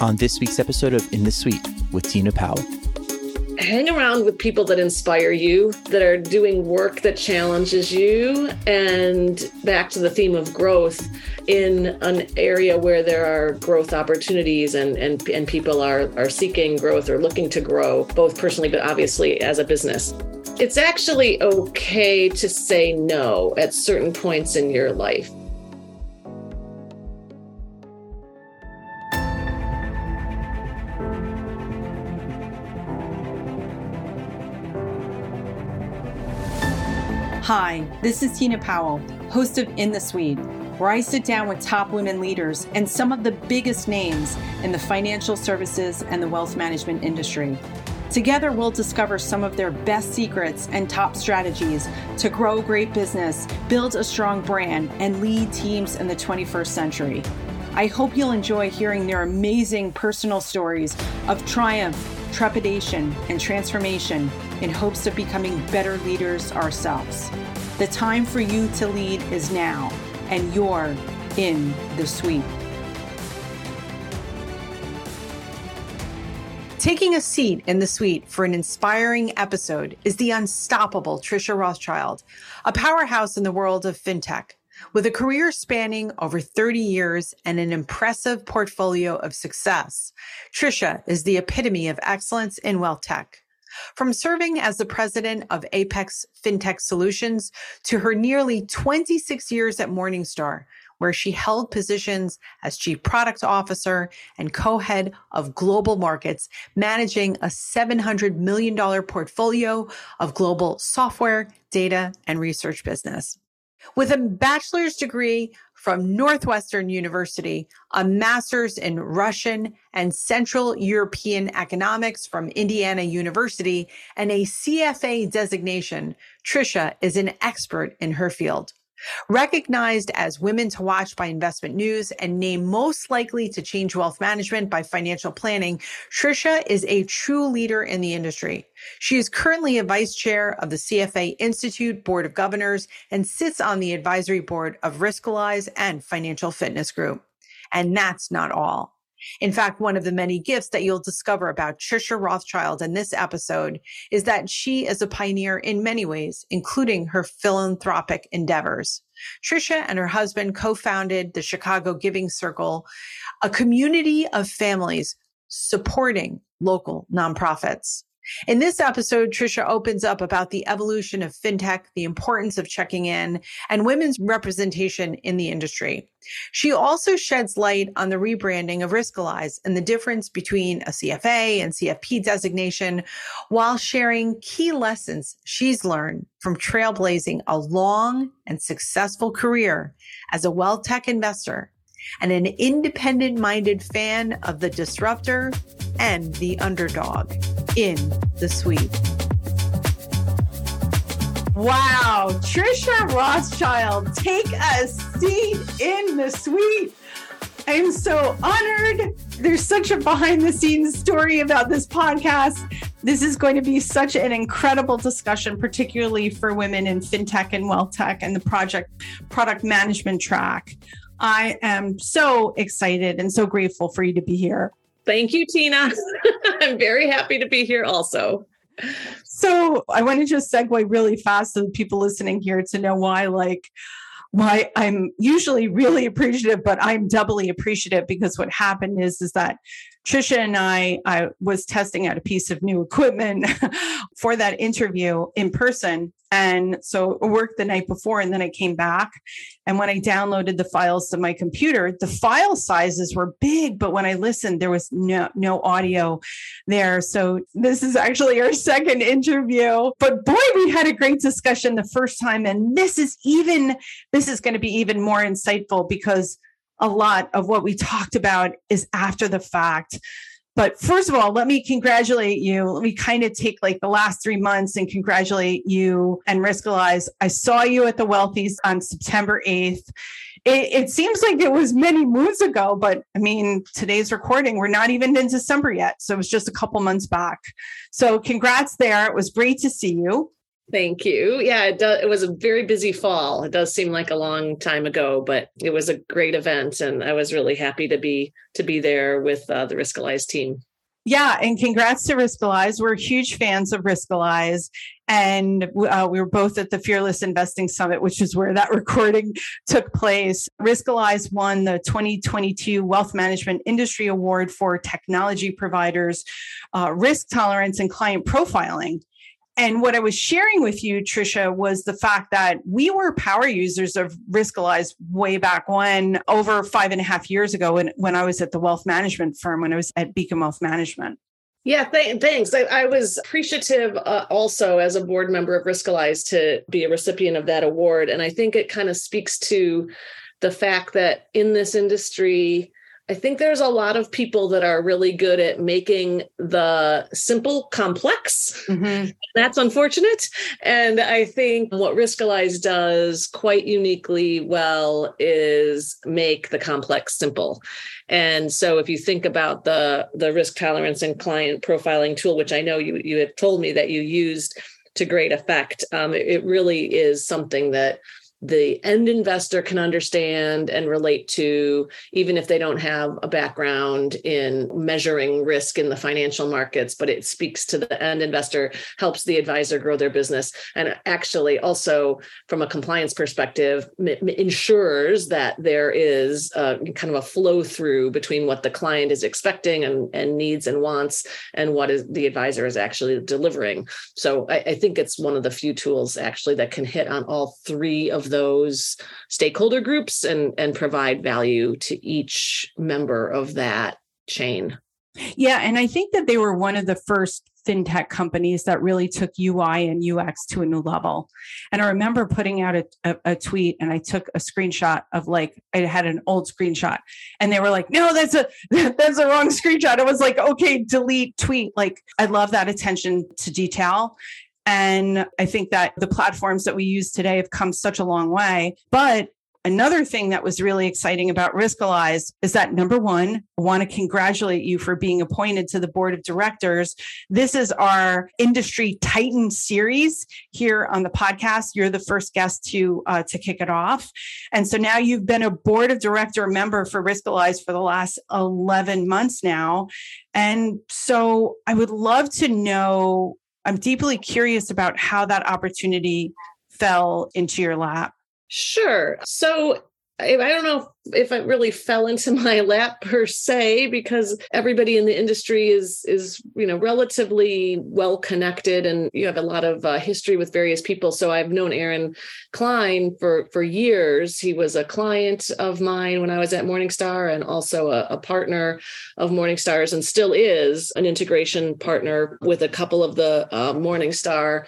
on this week's episode of In the Suite with Tina Powell. Hang around with people that inspire you, that are doing work that challenges you, and back to the theme of growth in an area where there are growth opportunities and, and, and people are, are seeking growth or looking to grow, both personally, but obviously as a business. It's actually okay to say no at certain points in your life. Hi, this is Tina Powell, host of In the Suite, where I sit down with top women leaders and some of the biggest names in the financial services and the wealth management industry. Together, we'll discover some of their best secrets and top strategies to grow great business, build a strong brand, and lead teams in the 21st century. I hope you'll enjoy hearing their amazing personal stories of triumph, trepidation, and transformation in hopes of becoming better leaders ourselves. The time for you to lead is now, and you're in the suite. Taking a seat in the suite for an inspiring episode is the unstoppable Tricia Rothschild, a powerhouse in the world of fintech. With a career spanning over 30 years and an impressive portfolio of success, Tricia is the epitome of excellence in wealth tech. From serving as the president of Apex FinTech Solutions to her nearly 26 years at Morningstar, where she held positions as chief product officer and co-head of global markets, managing a $700 million portfolio of global software, data, and research business. With a bachelor's degree from Northwestern University, a master's in Russian and Central European economics from Indiana University, and a CFA designation, Tricia is an expert in her field. Recognized as Women to Watch by Investment News and named most likely to change wealth management by financial planning, Tricia is a true leader in the industry. She is currently a vice chair of the CFA Institute Board of Governors and sits on the advisory board of Riskalyze and Financial Fitness Group. And that's not all. In fact, one of the many gifts that you'll discover about Tricia Rothschild in this episode is that she is a pioneer in many ways, including her philanthropic endeavors. Tricia and her husband co-founded the Chicago Giving Circle, a community of families supporting local nonprofits. In this episode, Tricia opens up about the evolution of fintech, the importance of checking in, and women's representation in the industry. She also sheds light on the rebranding of Riskalyze and the difference between a CFA and CFP designation while sharing key lessons she's learned from trailblazing a long and successful career as a wealth tech investor and an independent minded fan of the disruptor and the underdog in the suite. Wow, Tricia Rothschild, take a seat in the suite. I'm so honored. There's such a behind the scenes story about this podcast. This is going to be such an incredible discussion, particularly for women in fintech and wealth tech and the project product management track. I am so excited and so grateful for you to be here. Thank you, Tina. I'm very happy to be here also. So I want to just segue really fast so people listening here to know why, like, why I'm usually really appreciative, but I'm doubly appreciative because what happened is is that Tricia and I I was testing out a piece of new equipment for that interview in person. And so I worked the night before and then I came back. And when I downloaded the files to my computer, the file sizes were big, but when I listened, there was no no audio there. So this is actually our second interview. But boy, we had a great discussion the first time. And this is even this is going to be even more insightful because a lot of what we talked about is after the fact. But first of all, let me congratulate you. Let me kind of take like the last three months and congratulate you and Riskalyze. I saw you at the Wealthies on September 8th. It, it, seems like it was many moons ago, but I mean, today's recording, we're not even in December yet. So it was just a couple months back. So congrats there. It was great to see you. Thank you. Yeah, it does. It was a very busy fall. It does seem like a long time ago, but it was a great event, and I was really happy to be to be there with uh, the Riskalyze team. Yeah, and congrats to Riskalyze. We're huge fans of Riskalyze. And uh, we were both at the Fearless Investing Summit, which is where that recording took place. Riskalyze won the 2022 Wealth Management Industry Award for Technology Providers, uh, Risk Tolerance, and Client Profiling. And what I was sharing with you, Tricia, was the fact that we were power users of Riskalyze way back when, over five and a half years ago, when, when I was at the wealth management firm, when I was at Beacon Wealth Management. Yeah, th- thanks. I, I, was appreciative uh, also as a board member of Riskalyze to be a recipient of that award. And I think it kind of speaks to the fact that in this industry, I think there's a lot of people that are really good at making the simple complex. Mm-hmm. That's unfortunate. And I think what Riskalyze does quite uniquely well is make the complex simple. And so if you think about the the risk tolerance and client profiling tool, which I know you you have told me that you used to great effect, um, it, it really is something that the end investor can understand and relate to, even if they don't have a background in measuring risk in the financial markets, but it speaks to the end investor, helps the advisor grow their business, and actually also from a compliance perspective, m- ensures that there is a, kind of a flow through between what the client is expecting and, and needs and wants and what is the advisor is actually delivering. So I, I think it's one of the few tools actually that can hit on all three of those stakeholder groups and and provide value to each member of that chain. Yeah and i think that they were one of the first fintech companies that really took ui and ux to a new level. And i remember putting out a, a, a tweet and i took a screenshot of like i had an old screenshot and they were like no that's a that's a wrong screenshot. I was like okay delete tweet. Like i love that attention to detail and I think that the platforms that we use today have come such a long way. But Another thing that was really exciting about Riskalyze is that number one, I want to congratulate you for being appointed to the board of directors. This is our industry titan series here on the podcast. You're the first guest to uh, to kick it off, and so now you've been a board of director member for Riskalyze for the last 11 months now, and so I would love to know I'm deeply curious about how that opportunity fell into your lap. Sure. So I don't know if it really fell into my lap per se because everybody in the industry is is you know relatively well connected and you have a lot of uh, history with various people. So i've known aaron klein for for years. He was a client of mine when i was at morningstar and also a, a partner of morningstar's and still is an integration partner with a couple of the uh, morningstar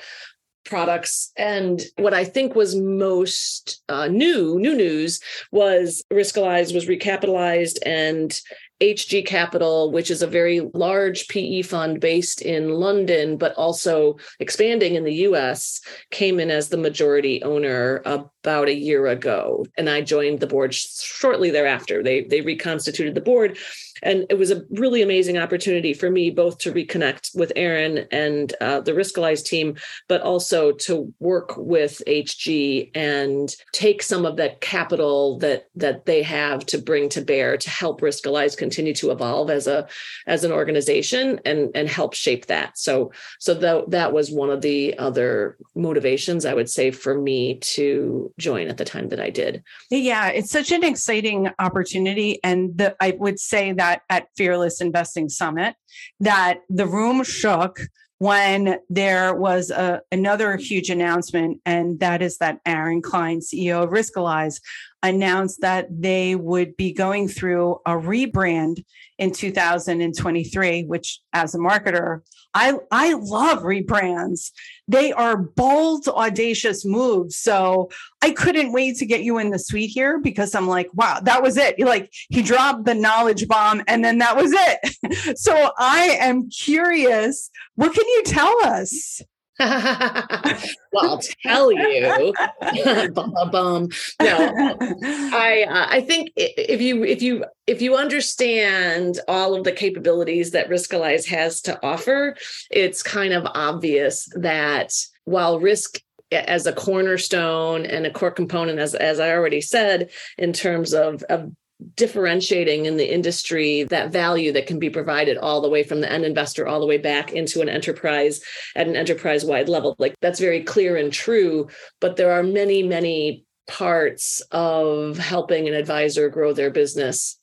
products. And what I think was most uh, new, new news was Riskalyze was recapitalized and HG Capital, which is a very large PE fund based in London, but also expanding in the US, came in as the majority owner about a year ago. And I joined the board shortly thereafter. They, they reconstituted the board and it was a really amazing opportunity for me both to reconnect with Aaron and uh, the Riskalyze team, but also to work with HG and take some of that capital that that they have to bring to bear to help Riskalyze continue to evolve as a as an organization and and help shape that. So so that that was one of the other motivations I would say for me to join at the time that I did. Yeah, it's such an exciting opportunity, and the, I would say that at, at Fearless Investing Summit that the room shook when there was a, another huge announcement, and that is that Aaron Klein, CEO of Riskalyze, announced that they would be going through a rebrand in 2023, which as a marketer, I, I love rebrands. They are bold, audacious moves. So I couldn't wait to get you in the suite here because I'm like, wow, that was it. Like he dropped the knowledge bomb and then that was it. so I am curious, what can you tell us? well, I'll tell you. bum, bum, bum. No, I uh, I think if you if you if you understand all of the capabilities that Riskalyze has to offer, it's kind of obvious that while risk as a cornerstone and a core component as as I already said in terms of of differentiating in the industry that value that can be provided all the way from the end investor all the way back into an enterprise at an enterprise wide level. Like that's very clear and true but there are many many parts of helping an advisor grow their business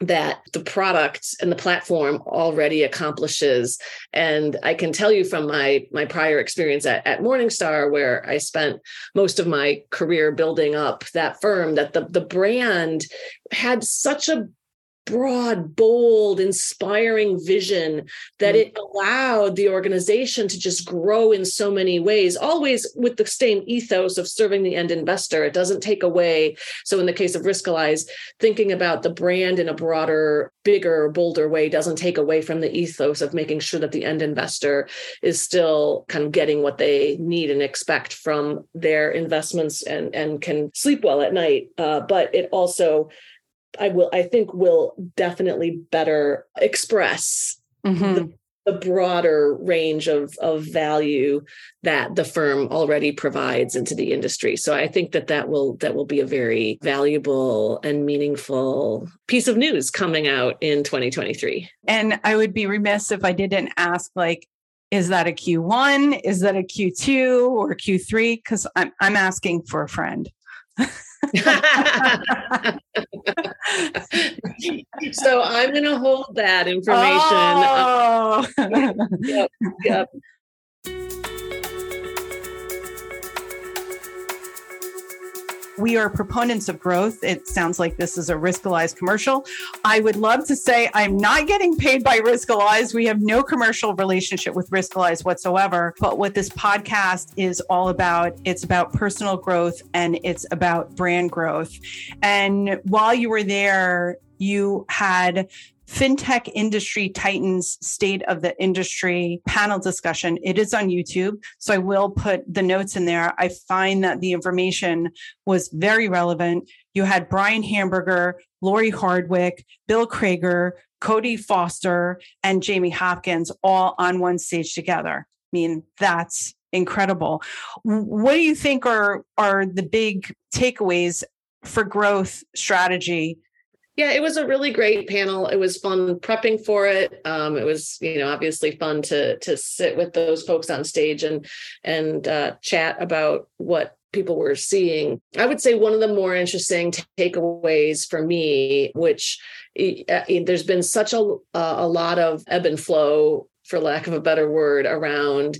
that the product and the platform already accomplishes. And i can tell you from my my prior experience at, at morningstar where i spent most of my career building up that firm that the, the brand had such a broad, bold, inspiring vision that mm. it allowed the organization to just grow in so many ways, always with the same ethos of serving the end investor. It doesn't take away. So, in the case of Riskalyze, thinking about the brand in a broader, bigger, bolder way doesn't take away from the ethos of making sure that the end investor is still kind of getting what they need and expect from their investments and, and can sleep well at night. Uh, but it also I will, I think, will definitely better express mm-hmm. the, the, broader range of of value that the firm already provides into the industry. So I think that that will that will be a very valuable and meaningful piece of news coming out in 2023. And I would be remiss if I didn't ask, like, is that a Q1? Is that a Q2 or Q3? Because I'm I'm asking for a friend. so I'm going to hold that information. Oh. yep, yep. We are proponents of growth. It sounds like this is a Riskalyze commercial. I would love to say I'm not getting paid by Riskalyze. We have no commercial relationship with Riskalyze whatsoever. But what this podcast is all about, it's about personal growth and it's about brand growth. And while you were there, you had fintech industry titans state of the industry panel discussion. It is on youtube so i will put the notes in there. I find that the information was very relevant. You had brian hamburger lori hardwick bill crager cody foster and jamie hopkins all on one stage together. I mean that's incredible. What do you think are are the big takeaways for growth strategy yeah, it was a really great panel. It was fun prepping for it. Um, it was, you know, obviously fun to to sit with those folks on stage and and uh, chat about what people were seeing. I would say one of the more interesting takeaways for me, which uh, there's been such a a lot of ebb and flow, for lack of a better word, around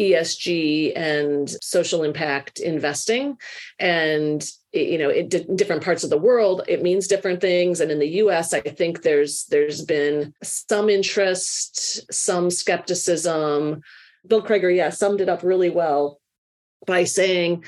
ESG and social impact investing. And you know, in different parts of the world, it means different things. And in the U.S., I think there's there's been some interest, some skepticism. Bill Crager, yeah, summed it up really well by saying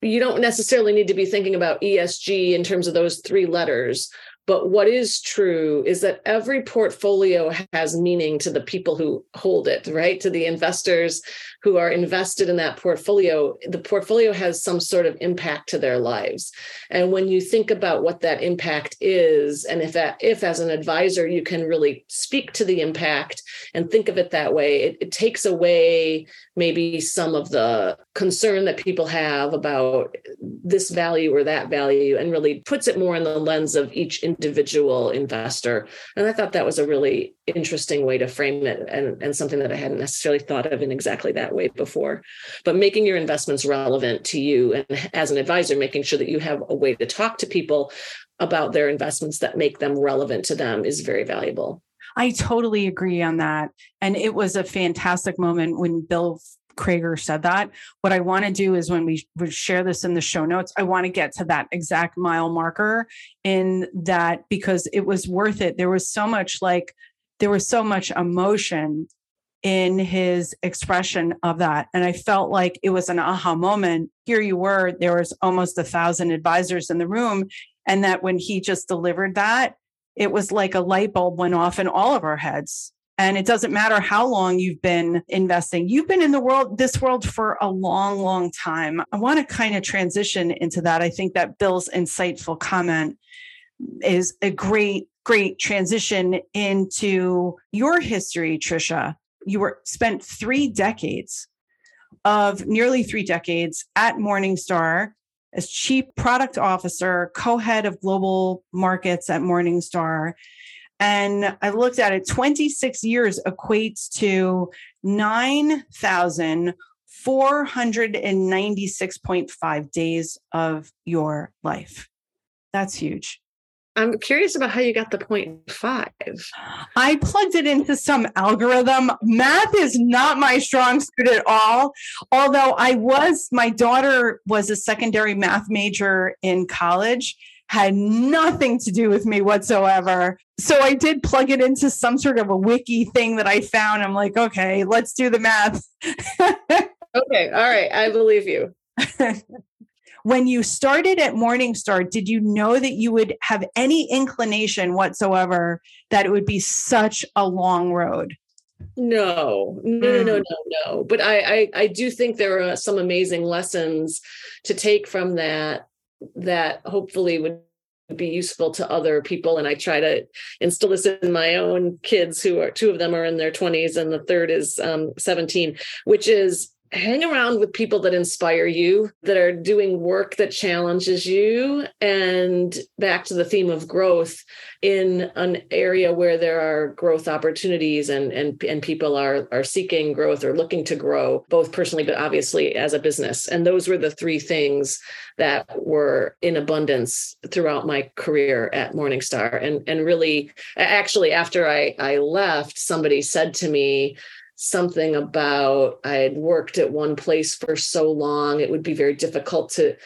you don't necessarily need to be thinking about ESG in terms of those three letters, but what is true is that every portfolio has meaning to the people who hold it, right? To the investors who are invested in that portfolio. The portfolio has some sort of impact to their lives. And when you think about what that impact is, and if, that, if as an advisor, you can really speak to the impact and think of it that way, it, it takes away maybe some of the concern that people have about this value or that value and really puts it more in the lens of each individual investor. And I thought that was a really interesting way to frame it and, and something that I hadn't necessarily thought of in exactly that way before. But making your investments relevant to you and as an advisor, making sure that you have a way to talk to people about their investments that make them relevant to them is very valuable. I totally agree on that. And it was a fantastic moment when Bill Crager said that. What I want to do is when we would share this in the show notes, I want to get to that exact mile marker in that because it was worth it. There was so much like, there was so much emotion in his expression of that. And I felt like it was an aha moment. Here you were, there was almost a thousand advisors in the room. And that when he just delivered that, it was like a light bulb went off in all of our heads. And it doesn't matter how long you've been investing. You've been in the world, this world for a long, long time. I want to kind of transition into that. I think that Bill's insightful comment is a great, great transition into your history, Tricia. You were spent three decades of nearly three decades at Morningstar as Chief Product Officer, co head of global markets at Morningstar. And I looked at it 26 years equates to 9,496.5 days of your life. That's huge. I'm curious about how you got the point five. I plugged it into some algorithm. Math is not my strong suit at all. Although I was, my daughter was a secondary math major in college, had nothing to do with me whatsoever. So I did plug it into some sort of a wiki thing that I found. I'm like, okay, let's do the math. okay. All right. I believe you. when you started at Morningstar, did you know that you would have any inclination whatsoever that it would be such a long road? No, no, no, no, mm. no, no. But I, I, I do think there are some amazing lessons to take from that. That hopefully would be useful to other people and i try to instill this in my own kids who are two of them are in their 20s and the third is um, 17 which is hang around with people that inspire you, that are doing work that challenges you. And back to the theme of growth in an area where there are growth opportunities and and, and people are are seeking growth or looking to grow, both personally, but obviously as a business. And those were the three things that were in abundance throughout my career at Morningstar. And and really actually after I, I left, somebody said to me, something about I had worked at one place for so long, it would be very difficult to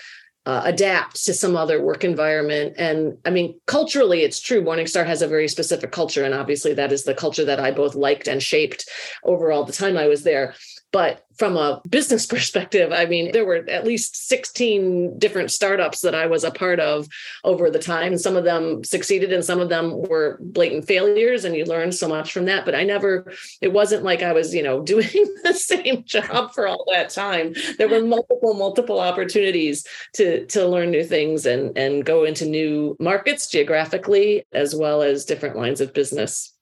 uh, adapt to some other work environment. And I mean, culturally, it's true. Morningstar has a very specific culture. And obviously, that is the culture that I both liked and shaped over all the time I was there. But from a business perspective, I mean, there were at least 16 different startups that I was a part of over the time. Some of them succeeded and some of them were blatant failures, and you learn so much from that. But I never, it wasn't like I was, you know, doing the same job for all that time. There were multiple, multiple opportunities to to learn new things and and go into new markets geographically as well as different lines of business.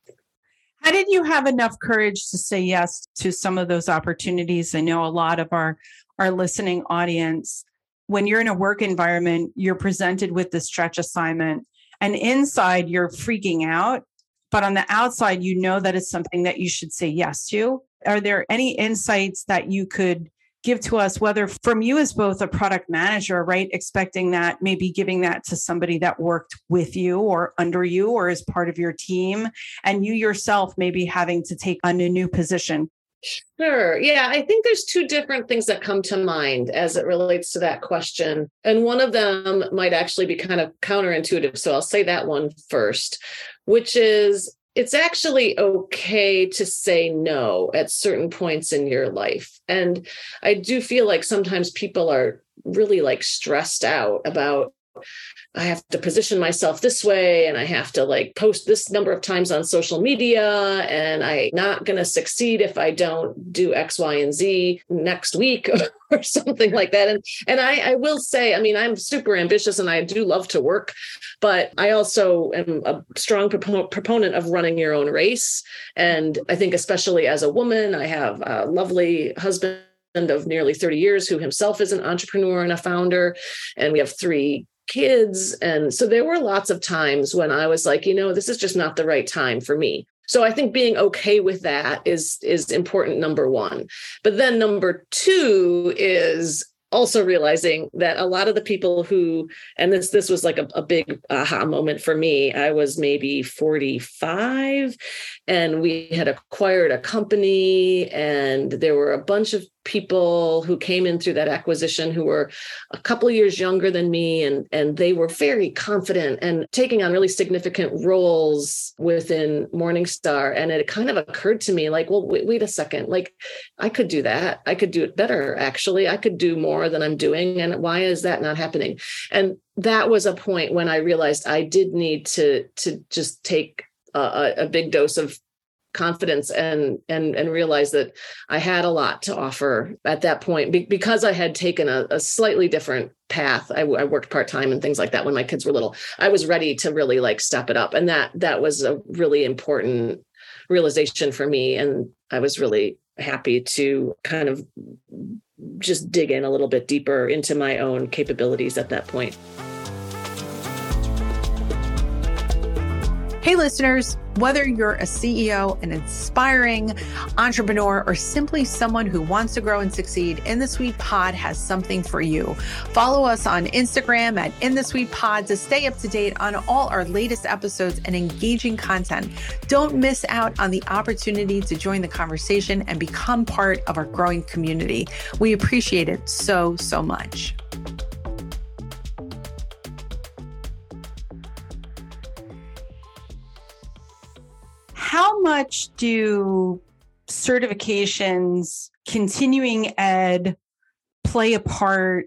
How did you have enough courage to say yes to some of those opportunities? I know a lot of our our listening audience when you're in a work environment, you're presented with the stretch assignment and inside you're freaking out, but on the outside you know that it's something that you should say yes to. Are there any insights that you could give to us, whether from you as both a product manager, right? Expecting that, maybe giving that to somebody that worked with you or under you or as part of your team, and you yourself maybe having to take on a new position. Sure. Yeah, I think there's two different things that come to mind as it relates to that question. And one of them might actually be kind of counterintuitive. So I'll say that one first, which is it's actually okay to say no at certain points in your life. And I do feel like sometimes people are really like stressed out about I have to position myself this way and I have to like post this number of times on social media and I'm not going to succeed if I don't do X, Y, and Z next week or something like that. And and I, I will say, I mean, I'm super ambitious and I do love to work, but I also am a strong propo- proponent of running your own race. And I think especially as a woman, I have a lovely husband of nearly 30 years who himself is an entrepreneur and a founder and we have three kids. And so there were lots of times when I was like, you know, this is just not the right time for me. So I think being okay with that is is important number 1. But then number 2 is also realizing that a lot of the people who and this this was like a, a big aha moment for me i was maybe 45 and we had acquired a company and there were a bunch of people who came in through that acquisition who were a couple years younger than me and and they were very confident and taking on really significant roles within Morningstar. And it kind of occurred to me like well wait, wait a second. Like I could do that. I could do it better actually. I could do more than I'm doing and why is that not happening? And that was a point when I realized I did need to to just take a, a big dose of confidence and and and realize that I had a lot to offer at that point Be- because I had taken a, a slightly different path. I, I worked part time and things like that when my kids were little. I was ready to really like step it up, and that that was a really important realization for me. And I was really happy to kind of just dig in a little bit deeper into my own capabilities at that point. Hey, listeners, whether you're a CEO, an inspiring entrepreneur, or simply someone who wants to grow and succeed, In the Suite Pod has something for you. Follow us on Instagram at In the Suite Pod to stay up to date on all our latest episodes and engaging content. Don't miss out on the opportunity to join the conversation and become part of our growing community. We appreciate it so, so much. How much do certifications, continuing ed play a part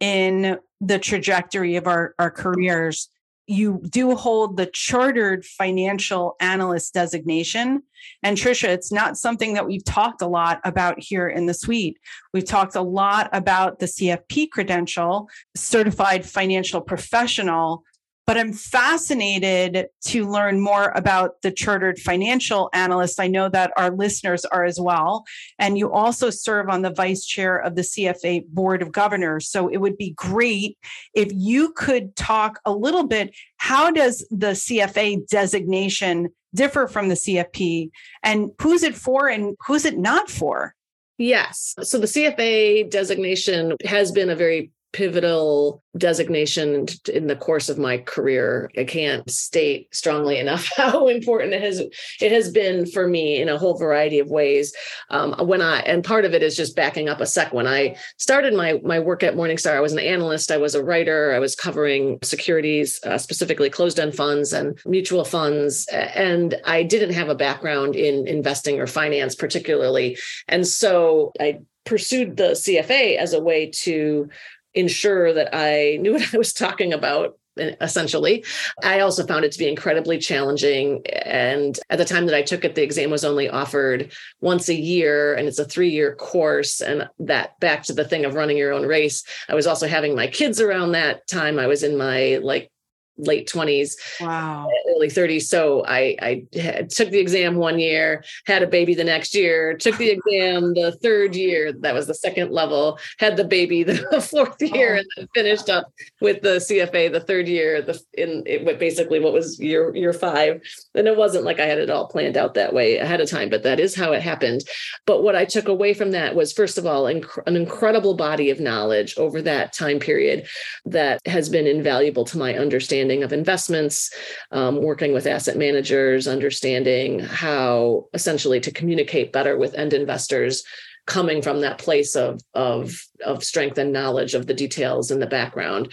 in the trajectory of our, our careers? You do hold the chartered financial analyst designation. And Tricia, it's not something that we've talked a lot about here in the suite. We've talked a lot about the CFP credential, certified financial professional, but I'm fascinated to learn more about the chartered financial analyst. I know that our listeners are as well. And you also serve on the vice chair of the CFA Board of Governors. So it would be great if you could talk a little bit how does the CFA designation differ from the CFP and who's it for and who's it not for? Yes. So the CFA designation has been a very pivotal designation in the course of my career. I can't state strongly enough how important it has it has been for me in a whole variety of ways. Um, when I and part of it is just backing up a sec. When I started my my work at Morningstar, I was an analyst. I was a writer. I was covering securities, uh, specifically closed-end funds and mutual funds, and I didn't have a background in investing or finance particularly, and so I pursued the CFA as a way to ensure that I knew what I was talking about essentially. I also found it to be incredibly challenging. And at the time that I took it, the exam was only offered once a year and it's a three year course. And that back to the thing of running your own race. I was also having my kids around that time. I was in my like late 20s wow. Eh, early 30s so i i had, took the exam one year had a baby the next year took the exam the third year that was the second level had the baby the fourth year oh. and then finished up with the cfa the third year the in it basically what was year year five. And it wasn't like i had it all planned out that way ahead of time but that is how it happened. But what i took away from that was first of all inc- an incredible body of knowledge over that time period that has been invaluable to my understanding understanding of investments, um, working with asset managers, understanding how essentially to communicate better with end investors coming from that place of of of strength and knowledge of the details in the background.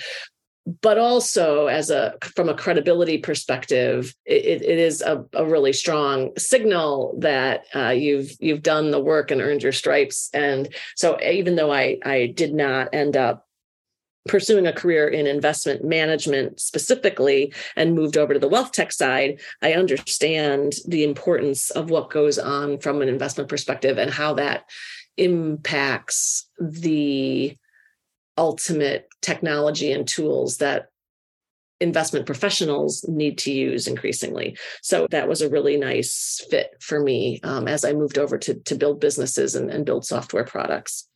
But also as a from a credibility perspective it, it is a, a, really strong signal that uh, you've you've done the work and earned your stripes. And so even though i i did not end up pursuing a career in investment management specifically and moved over to the wealth tech side, I understand the importance of what goes on from an investment perspective and how that impacts the ultimate technology and tools that investment professionals need to use increasingly. So that was a really nice fit for me um, as I moved over to, to build businesses and, and build software products.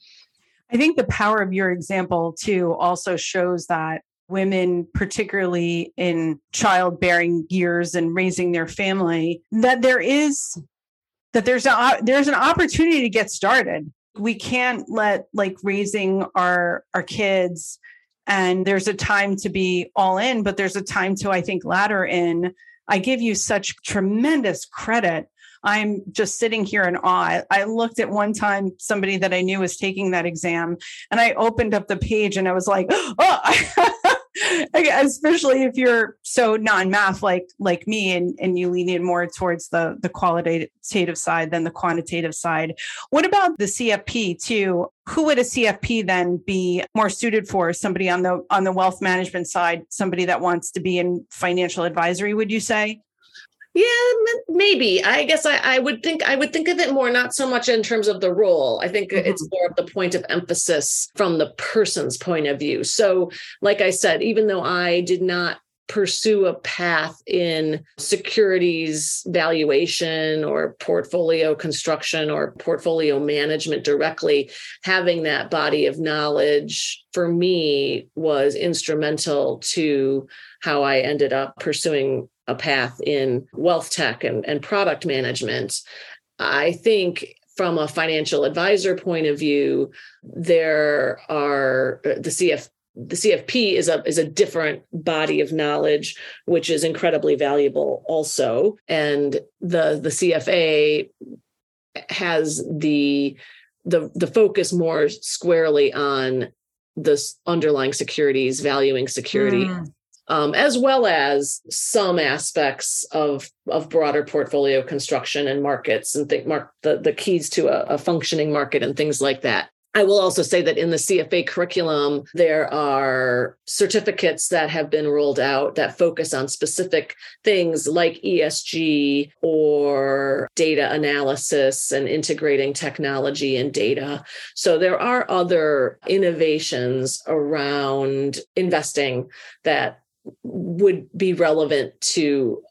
I think the power of your example too also shows that women particularly in childbearing years and raising their family that there is that there's a there's an opportunity to get started. We can't let like raising our our kids and there's a time to be all in but there's a time to i think ladder in. I give you such tremendous credit I'm just sitting here in awe. I looked at one time somebody that I knew was taking that exam and I opened up the page and I was like, oh, especially if you're so non-math like like me and, and you lean in more towards the the qualitative side than the quantitative side. What about the CFP too? Who would a CFP then be more suited for? Somebody on the on the wealth management side, somebody that wants to be in financial advisory, would you say? Yeah, maybe. I guess I, I, would think I would think of it more not so much in terms of the role. I think mm-hmm. it's more of the point of emphasis from the person's point of view. So, like I said, even though I did not pursue a path in securities valuation or portfolio construction or portfolio management directly, having that body of knowledge for me was instrumental to how I ended up pursuing a path in wealth tech and, and product management. I think from a financial advisor point of view, there are the CF the CFP is a is a different body of knowledge, which is incredibly valuable also. And the the CFA has the the the focus more squarely on the underlying securities, valuing security. Mm. Um, as well as some aspects of of broader portfolio construction and markets and think mark the, the keys to a, a functioning market and things like that. I will also say that in the CFA curriculum, there are certificates that have been rolled out that focus on specific things like ESG or data analysis and integrating technology and data. So there are other innovations around investing that would be relevant to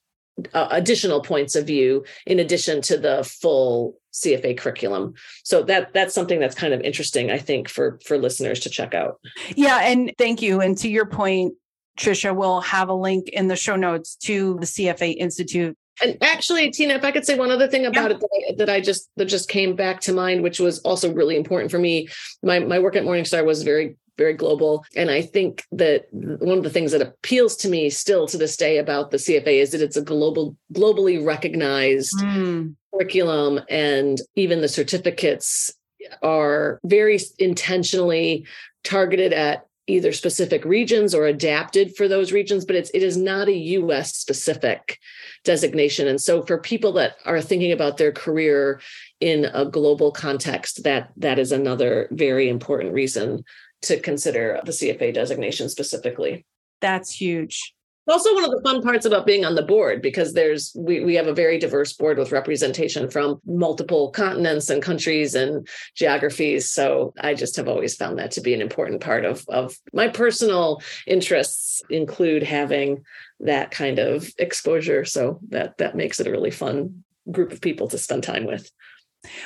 uh, additional points of view in addition to the full CFA curriculum. So that that's something that's kind of interesting, I think, for for listeners to check out. Yeah, and thank you. And to your point, Tricia, we'll have a link in the show notes to the CFA Institute. And actually, Tina, if I could say one other thing about yeah. it that I, that I just that just came back to mind, which was also really important for me. My my work at Morningstar was very very global. And I think that one of the things that appeals to me still to this day about the CFA is that it's a global, globally recognized mm. curriculum, and even the certificates are very intentionally targeted at either specific regions or adapted for those regions but it's it is not a US specific designation and so for people that are thinking about their career in a global context that that is another very important reason to consider the CFA designation specifically. That's huge. Also, one of the fun parts about being on the board because there's we, we have a very diverse board with representation from multiple continents and countries and geographies. So I just have always found that to be an important part of, of my personal interests include having that kind of exposure. So that that makes it a really fun group of people to spend time with.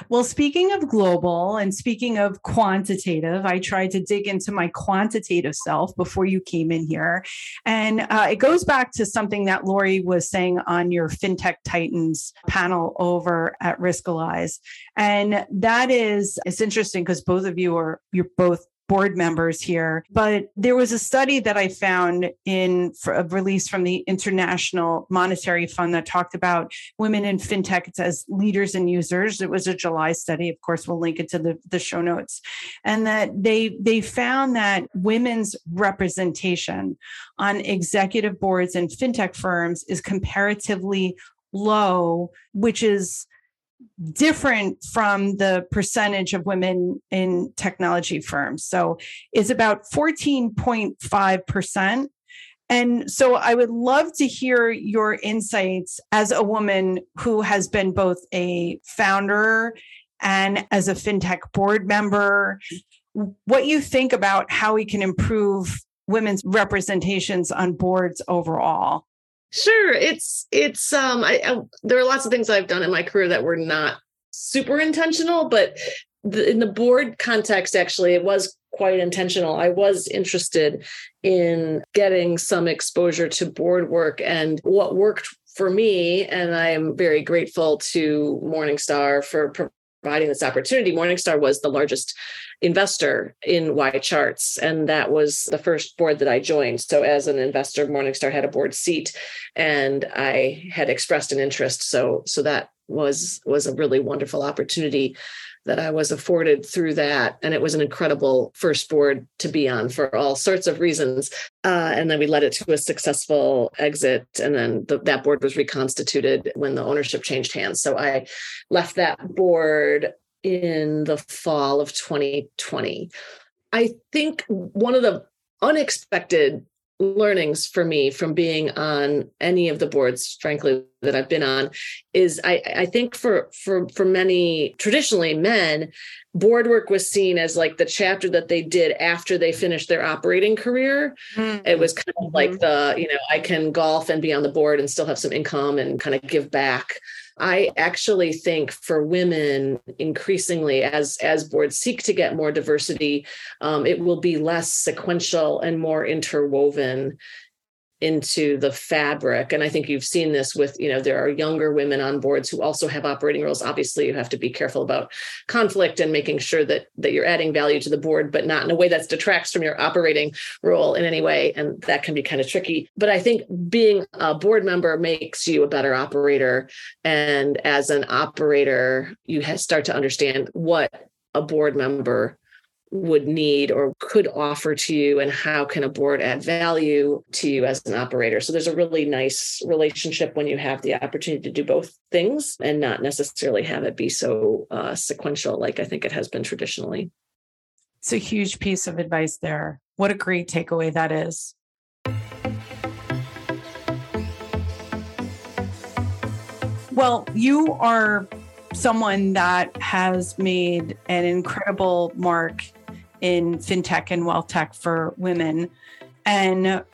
Well, speaking of global and speaking of quantitative, I tried to dig into my quantitative self before you came in here. And uh, it goes back to something that Lori was saying on your FinTech Titans panel over at Riskalyze. And that is, it's interesting because both of you are, you're both board members here. But there was a study that I found in a release from the International Monetary Fund that talked about women in fintech as leaders and users. It was a July study. Of course, we'll link it to the, the show notes. And that they they found that women's representation on executive boards and fintech firms is comparatively low, which is different from the percentage of women in technology firms. So it's about 14.5%. And so I would love to hear your insights as a woman who has been both a founder and as a fintech board member, what you think about how we can improve women's representations on boards overall. Sure, it's it's um I, I, there are lots of things I've done in my career that were not super intentional, but the, in the board context, actually, it was quite intentional. I was interested in getting some exposure to board work and what worked for me, and I am very grateful to Morningstar for providing this opportunity. Morningstar was the largest investor in YCharts. and that was the first board that I joined. So, as an investor, Morningstar had a board seat, and I had expressed an interest. So, so that was was a really wonderful opportunity that I was afforded through that. And it was an incredible first board to be on for all sorts of reasons. Uh, and then we led it to a successful exit. And then the, that board was reconstituted when the ownership changed hands. So I left that board in the fall of 2020. I think one of the unexpected learnings for me from being on any of the boards, frankly, that I've been on is I, I think for for for many traditionally men, board work was seen as like the chapter that they did after they finished their operating career. Mm-hmm. It was kind of like mm-hmm. the, you know, I can golf and be on the board and still have some income and kind of give back. I actually think for women, increasingly as as boards seek to get more diversity, um, it will be less sequential and more interwoven into the fabric. And i think you've seen this with you know there are younger women on boards who also have operating roles. Obviously you have to be careful about conflict and making sure that that you're adding value to the board but not in a way that detracts from your operating role in any way. And that can be kind of tricky. But i think being a board member makes you a better operator. And as an operator you start to understand what a board member would need or could offer to you and how can a board add value to you as an operator? So there's a really nice relationship when you have the opportunity to do both things and not necessarily have it be so uh, sequential like i think it has been traditionally. It's a huge piece of advice there. What a great takeaway that is. Well you are someone that has made an incredible mark in fintech and wealth tech for women. And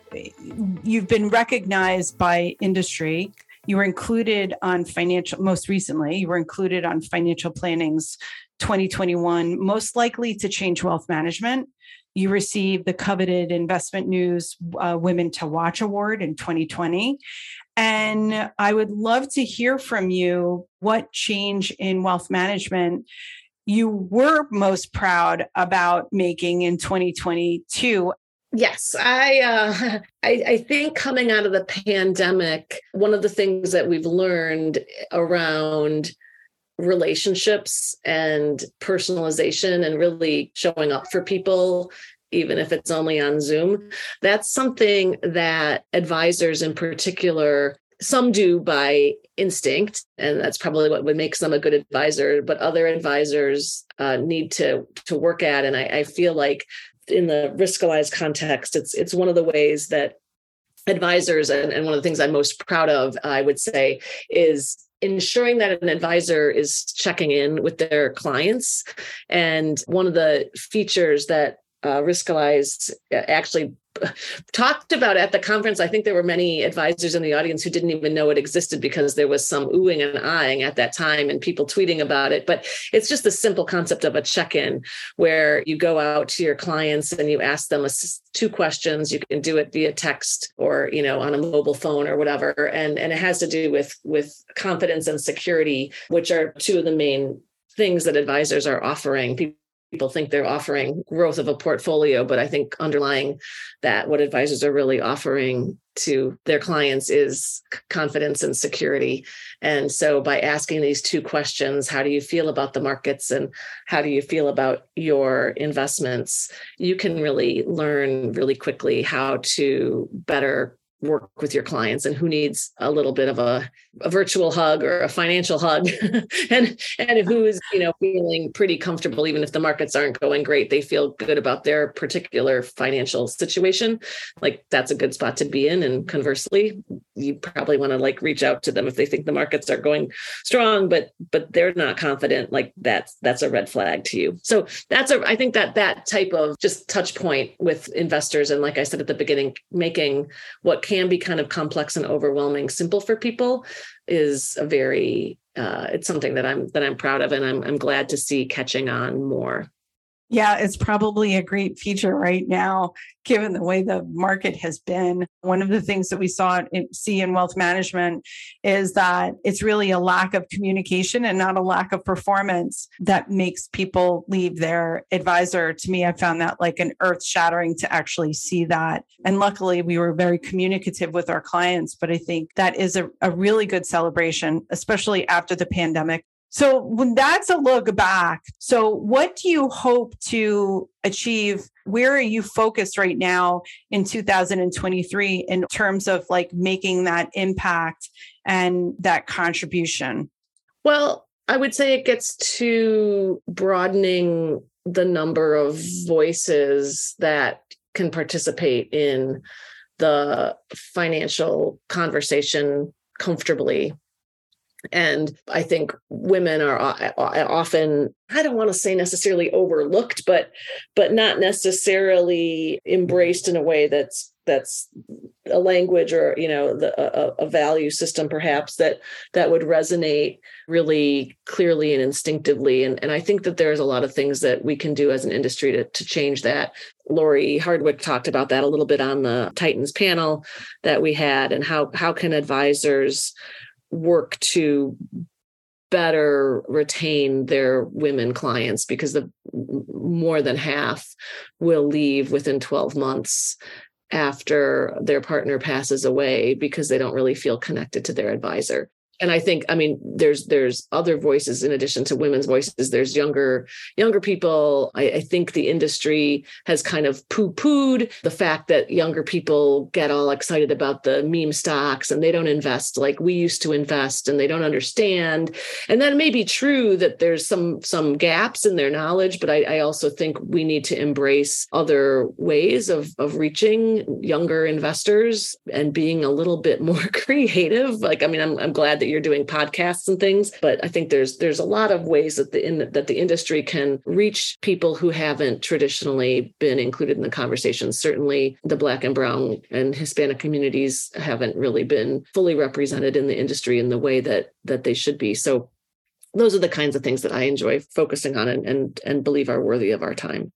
you've been recognized by industry. You were included on financial, most recently, you were included on Financial Planning's 2021 Most Likely to Change Wealth Management. You received the coveted Investment News uh, Women to Watch Award in 2020. And I would love to hear from you what change in wealth management you were most proud about making in 2022 Yes, I, uh, I, I think coming out of the pandemic, one of the things that we've learned around relationships and personalization and really showing up for people even if it's only on Zoom. That's something that advisors in particular some do by instinct and that's probably what would make them a good advisor but other advisors uh, need to to work at. And I, I feel like in the Riskalyze context it's it's one of the ways that advisors and, and one of the things i'm most proud of i would say is ensuring that an advisor is checking in with their clients. And one of the features that uh, Riskalyze actually talked about at the conference. I think there were many advisors in the audience who didn't even know it existed because there was some oohing and eyeing at that time and people tweeting about it. But it's just the simple concept of a check in where you go out to your clients and you ask them a, two questions. You can do it via text or, you know, on a mobile phone or whatever. And, and it has to do with, with confidence and security, which are two of the main things that advisors are offering people people think they're offering growth of a portfolio but i think underlying that what advisors are really offering to their clients is confidence and security. And so by asking these two questions how do you feel about the markets and how do you feel about your investments you can really learn really quickly how to better work with your clients and who needs a little bit of a, a virtual hug or a financial hug. And and who's you know feeling pretty comfortable even if the markets aren't going great they feel good about their particular financial situation. Like that's a good spot to be in. And conversely you probably want to like reach out to them if they think the markets are going strong but but they're not confident like that's that's a red flag to you. So that's a i think that that type of just touch point with investors and like i said at the beginning making what can be kind of complex and overwhelming. Simple for people is a very uh, it's something that i'm that i'm proud of and i'm, I'm glad to see catching on more yeah, it's probably a great feature right now, given the way the market has been. One of the things that we saw in, see in wealth management is that it's really a lack of communication and not a lack of performance that makes people leave their advisor. To me, I found that like an earth shattering to actually see that. And luckily, we were very communicative with our clients. But I think that is a, a really good celebration, especially after the pandemic so when that's a look back, so what do you hope to achieve? Where are you focused right now in 2023 in terms of like making that impact and that contribution? Well, I would say it gets to broadening the number of voices that can participate in the financial conversation comfortably and i think women are uh, often i don't want to say necessarily overlooked but but not necessarily embraced in a way that's that's a language or you know the, a, a, value system perhaps that that would resonate really clearly and instinctively. And, and i think that there's a lot of things that we can do as an industry to, to change that. Lori Hardwick talked about that a little bit on the titans panel that we had and how how can advisors work to better retain their women clients because the more than half will leave within 12 months after their partner passes away because they don't really feel connected to their advisor and i think i mean there's there's other voices in addition to women's voices. There's younger younger people. I, I think the industry has kind of poo-pooed the fact that younger people get all excited about the meme stocks and they don't invest like we used to invest and they don't understand. And that may be true that there's some some gaps in their knowledge but i, I also think we need to embrace other ways of of reaching younger investors and being a little bit more creative. Like i mean i'm, I'm glad that you're doing podcasts and things but i think there's there's a lot of ways that the in, that the industry can reach people who haven't traditionally been included in the conversation. Certainly the black and brown and hispanic communities haven't really been fully represented in the industry in the way that that they should be. So those are the kinds of things that i enjoy focusing on and and, and believe are worthy of our time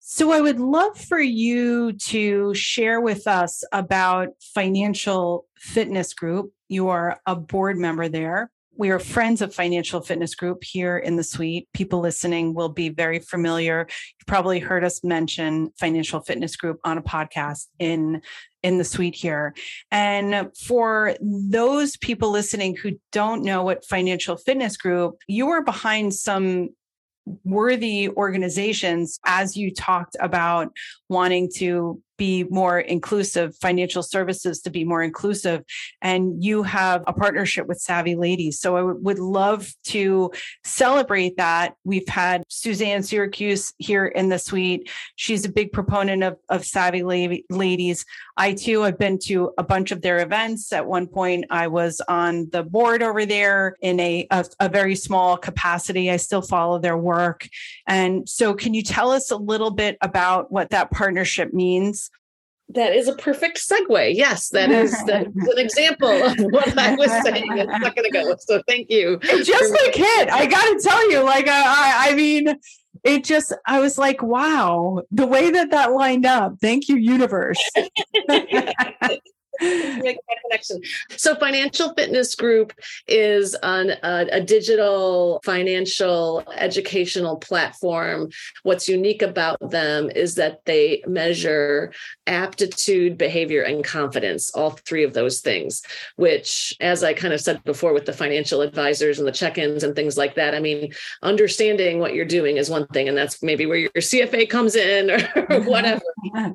so, I would love for you to share with us about Financial Fitness Group. You are a board member there. We are friends of Financial Fitness Group here in the suite. People listening will be very familiar. You've probably heard us mention Financial Fitness Group on a podcast in in the suite here. And for those people listening who don't know what Financial Fitness Group, you are behind some worthy organizations as you talked about wanting to be more inclusive, financial services to be more inclusive. And you have a partnership with Savvy Ladies. So I would love to celebrate that. We've had Suzanne Syracuse here in the suite. She's a big proponent of, of Savvy Ladies. I too have been to a bunch of their events. At one point, I was on the board over there in a, a, a very small capacity. I still follow their work. And so, can you tell us a little bit about what that partnership means? that is a perfect segue. Yes, that is that's an example of what I was saying. It's not going to go. So thank you. It just like hit. I got to tell you, like I, I mean, it just. I was like, wow, the way that that lined up. Thank you, universe. make that connection. So, Financial Fitness Group is on a, a digital financial educational platform. What's unique about them is that they measure aptitude, behavior, and confidence, all three of those things, which, as I kind of said before with the financial advisors and the check ins and things like that, I mean, understanding what you're doing is one thing, and that's maybe where your CFA comes in or whatever.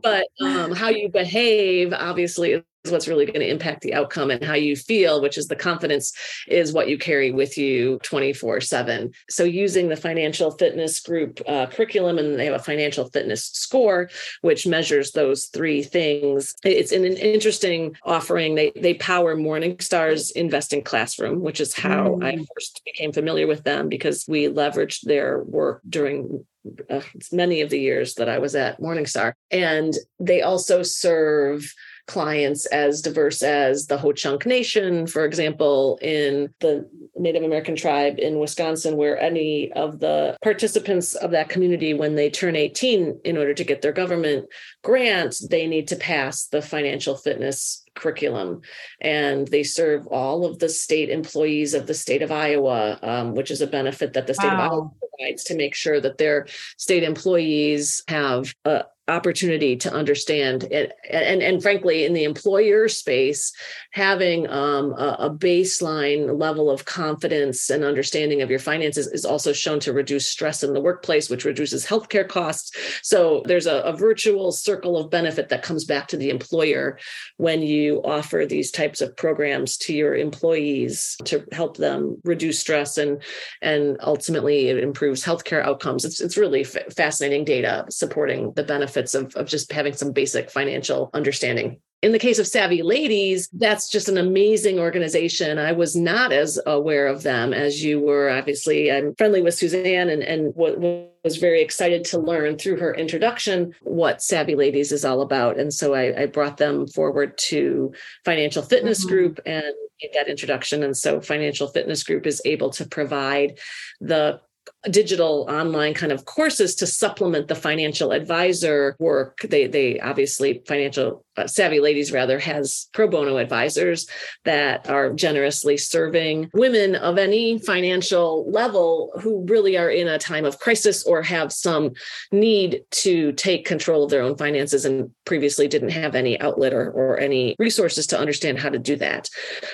but um, how you behave, obviously, what's really going to impact the outcome and how you feel, which is the confidence is what you carry with you 24 7. So, using the financial fitness group uh, curriculum, and they have a financial fitness score, which measures those three things. It's an, an interesting offering. They, they power Morningstar's investing classroom, which is how mm. I first became familiar with them because we leveraged their work during uh, many of the years that I was at Morningstar. And they also serve clients as diverse as the Ho Chunk Nation, for example, in the Native American tribe in Wisconsin, where any of the participants of that community, when they turn 18, in order to get their government grant, they need to pass the financial fitness curriculum and they serve all of the state employees of the state of iowa um, which is a benefit that the state wow. of iowa provides to make sure that their state employees have a, opportunity to understand it and and frankly in the employer space having um, a, a, baseline level of confidence and understanding of your finances is also shown to reduce stress in the workplace which reduces healthcare costs. So there's a, a virtual circle of benefit that comes back to the employer when you offer these types of programs to your employees to help them reduce stress and and ultimately it improves healthcare outcomes. It's, it's really f- fascinating data supporting the benefit benefits of, of just having some basic financial understanding. in the case of Savvy Ladies, that's just an amazing organization. I was not as aware of them as you were. Obviously, I'm friendly with Suzanne and, and was very excited to learn through her introduction what Savvy Ladies is all about. And so I, I brought them forward to Financial Fitness mm-hmm. Group and that introduction. And so Financial Fitness Group is able to provide the digital online kind of courses to supplement the financial advisor work. They they obviously financial uh, savvy ladies rather has pro bono advisors that are generously serving women of any financial level who really are in a time of crisis or have some need to take control of their own finances and previously didn't have any outlet or, or any resources to understand how to do that.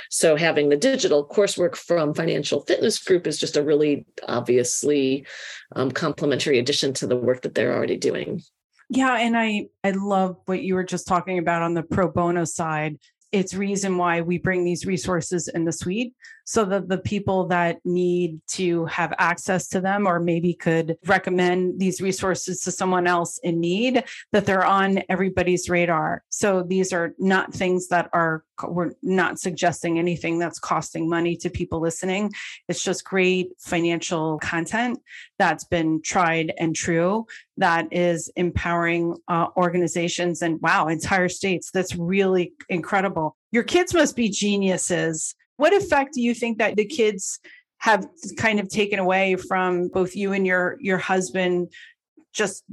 So having the digital coursework from financial fitness group is just a really obviously um, complementary addition to the work that they're already doing yeah, and I I love what you were just talking about on the pro bono side. It's reason why we bring these resources in the suite so that the people that need to have access to them or maybe could recommend these resources to someone else in need that they're on everybody's radar. So these are not things that are we're not suggesting anything that's costing money to people listening. It's just great financial content that's been tried and true that is empowering uh, organizations and wow entire states. That's really incredible. Your kids must be geniuses what effect do you think that the kids have kind of taken away from both you and your your husband just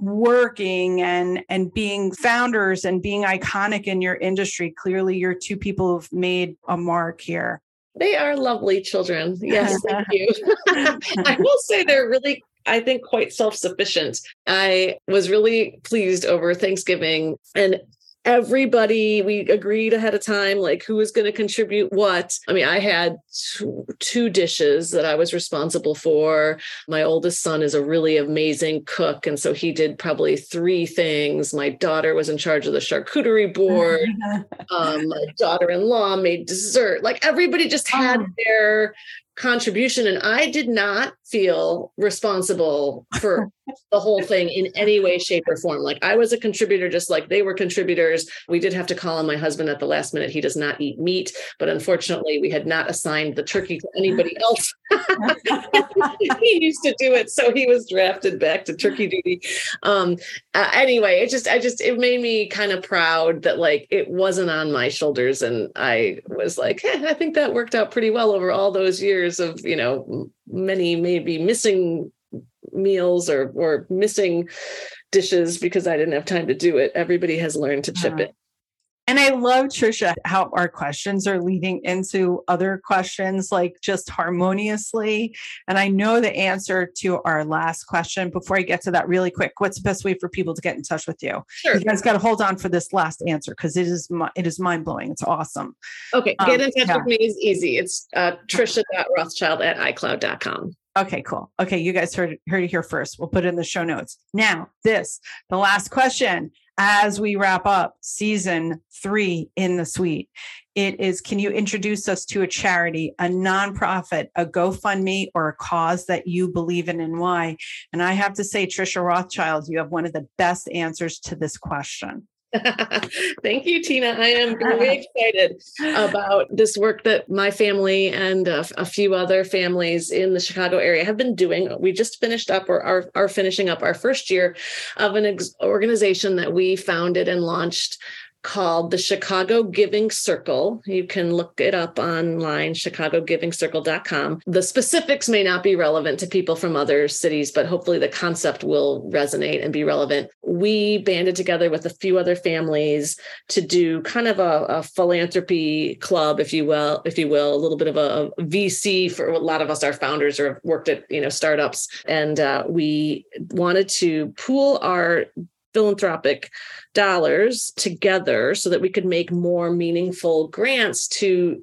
working and and being founders and being iconic in your industry? Clearly you're two people who've made a mark here. They are lovely children. Yes thank you. I will say they're really I think quite self sufficient. I was really pleased over Thanksgiving and everybody we agreed ahead of time like who was going to contribute what. I mean i had two, two, dishes that i was responsible for. My oldest son is a really amazing cook and so he did probably three things. My daughter was in charge of the charcuterie board. Um, my daughter-in-law made dessert. Like everybody just had oh. their contribution and i did not feel responsible for the whole thing in any way shape or form. Like i was a contributor just like they were contributors. We did have to call on my husband at the last minute. He does not eat meat but unfortunately we had not assigned the turkey to anybody else. He used to do it so he was drafted back to turkey duty. Um uh, anyway it just i just it made me kind of proud that like it wasn't on my shoulders and i was like hey, i think that worked out pretty well over all those years of you know many maybe missing meals or or missing dishes because I didn't have time to do it. Everybody has learned to chip uh, it. And I love Tricia how our questions are leading into other questions like just harmoniously. And I know the answer to our last question. Before I get to that, really quick, what's the best way for people to get in touch with you? Sure. You guys got to hold on for this last answer because it is it is mind blowing. It's awesome. Okay, get um, in touch yeah. with me is easy. It's uh, Tricia.rothschild at iCloud.com. Okay, cool. Okay, you guys heard heard it here first. We'll put it in the show notes. Now, this the last question as we wrap up season three in the suite. It is can you introduce us to a charity, a nonprofit, a GoFundMe, or a cause that you believe in and why? And I have to say, Tricia Rothschild, you have one of the best answers to this question. Thank you, Tina. I am very excited about this work that my family and a, a, few other families in the Chicago area have been doing. We just finished up or are, are finishing up our first year of an ex- organization that we founded and launched called the Chicago Giving Circle. You can look it up online, chicagogivingcircle.com. The specifics may not be relevant to people from other cities, but hopefully the concept will resonate and be relevant. We banded together with a few other families to do kind of a, a philanthropy club, if you will, if you will, a little bit of a, a, VC for a lot of us are founders or have worked at, you know, startups. And uh, we wanted to pool our philanthropic dollars together so that we could make more meaningful grants to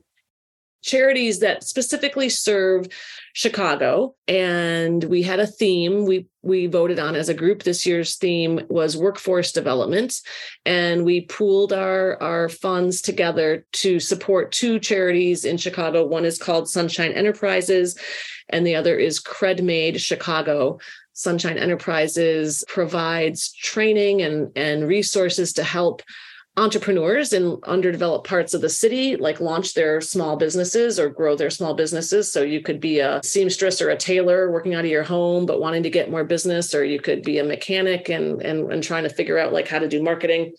charities that specifically serve Chicago. And we had a theme. We we voted on as a group. This year's theme was workforce development. And we pooled our our funds together to support two charities in Chicago. One is called Sunshine Enterprises and the other is CredMade Chicago Sunshine Enterprises provides training and, and resources to help entrepreneurs in underdeveloped parts of the city like launch their small businesses or grow their small businesses. So you could be a seamstress or a tailor working out of your home but wanting to get more business or you could be a mechanic and and, and trying to figure out like how to do marketing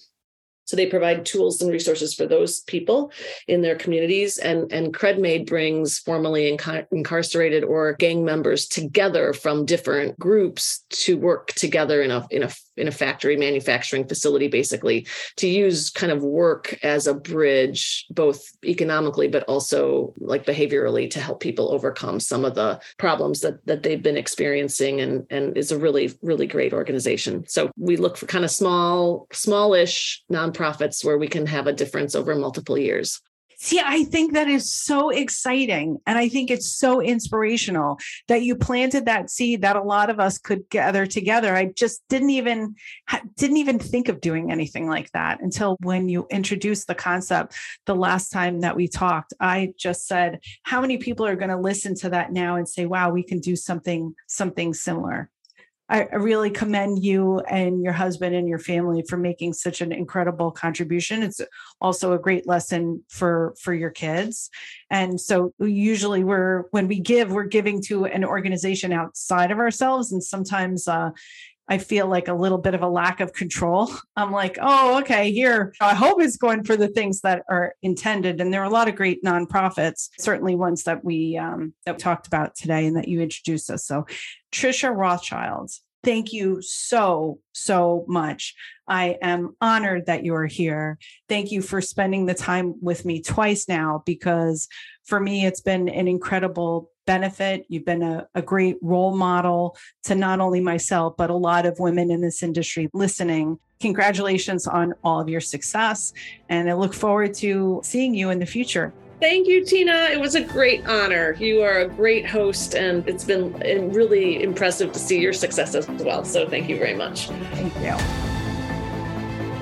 so they provide tools and resources for those people in their communities. And, and CredMade brings formerly inca- incarcerated or gang members together from different groups to work together in a, in a in a factory manufacturing facility basically to use kind of work as a bridge both economically but also like behaviorally to help people overcome some of the problems that that they've been experiencing and and is a really really great organization so we look for kind of small smallish nonprofits where we can have a difference over multiple years. See, I think that is so exciting. And I think it's so inspirational that you planted that seed that a lot of us could gather together. I just didn't even didn't even think of doing anything like that until when you introduced the concept the last time that we talked. I just said, how many people are going to listen to that now and say, wow, we can do something something similar. I, really commend you and your husband and your family for making such an incredible contribution. It's also a great lesson for for your kids. And so usually we're when we give, we're giving to an organization outside of ourselves, and sometimes uh, I feel like a little bit of a lack of control. I'm like, oh, okay, here. I hope it's going for the things that are intended. And there are a lot of great nonprofits, certainly ones that we um, that we talked about today and that you introduced us. So, Tricia Rothschild, thank you so so much. I am honored that you are here. Thank you for spending the time with me twice now because for me it's been an incredible benefit. You've been a, a, great role model to not only myself, but a lot of women in this industry listening. Congratulations on all of your success. And I look forward to seeing you in the future. Thank you, Tina. It was a great honor. You are a great host, and it's been really impressive to see your success as well. So, thank you very much. Thank you.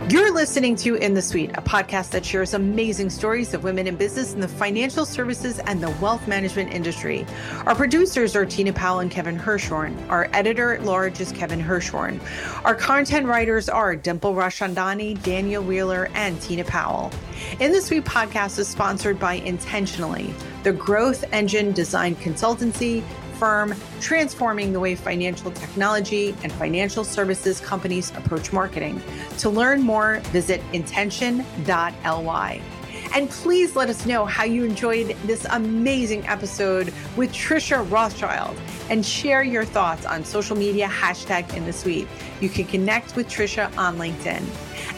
You're listening to In the Suite, a podcast that shares amazing stories of women in business in the financial services and the wealth management industry. Our producers are Tina Powell and Kevin Hirschhorn. Our editor at large is Kevin Hirschhorn. Our content writers are Dimple Rashandani, Daniel Wheeler, and Tina Powell. In the Suite podcast is sponsored by Intentionally, the growth engine design consultancy firm transforming the way financial technology and financial services companies approach marketing. To learn more, visit intention.ly. And please let us know how you enjoyed this amazing episode with Tricia Rothschild and share your thoughts on social media hashtag in the suite. You can connect with Tricia on LinkedIn.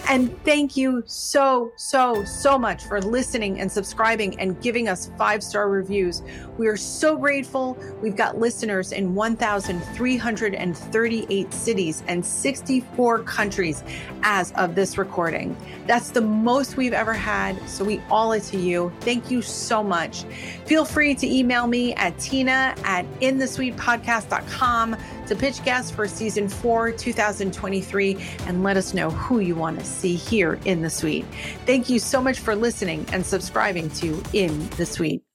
And thank you so, so, so much for listening and subscribing and giving us five star reviews. We are so grateful. We've got listeners in 1,338 cities and 64 countries as of this recording. That's the most we've ever had. So we all it to you. Thank you so much. Feel free to email me at tina at inthesuitepodcast.com to pitch guests for season four, 2023, and let us know who you want to see here in the suite. Thank you so much for listening and subscribing to In the Suite.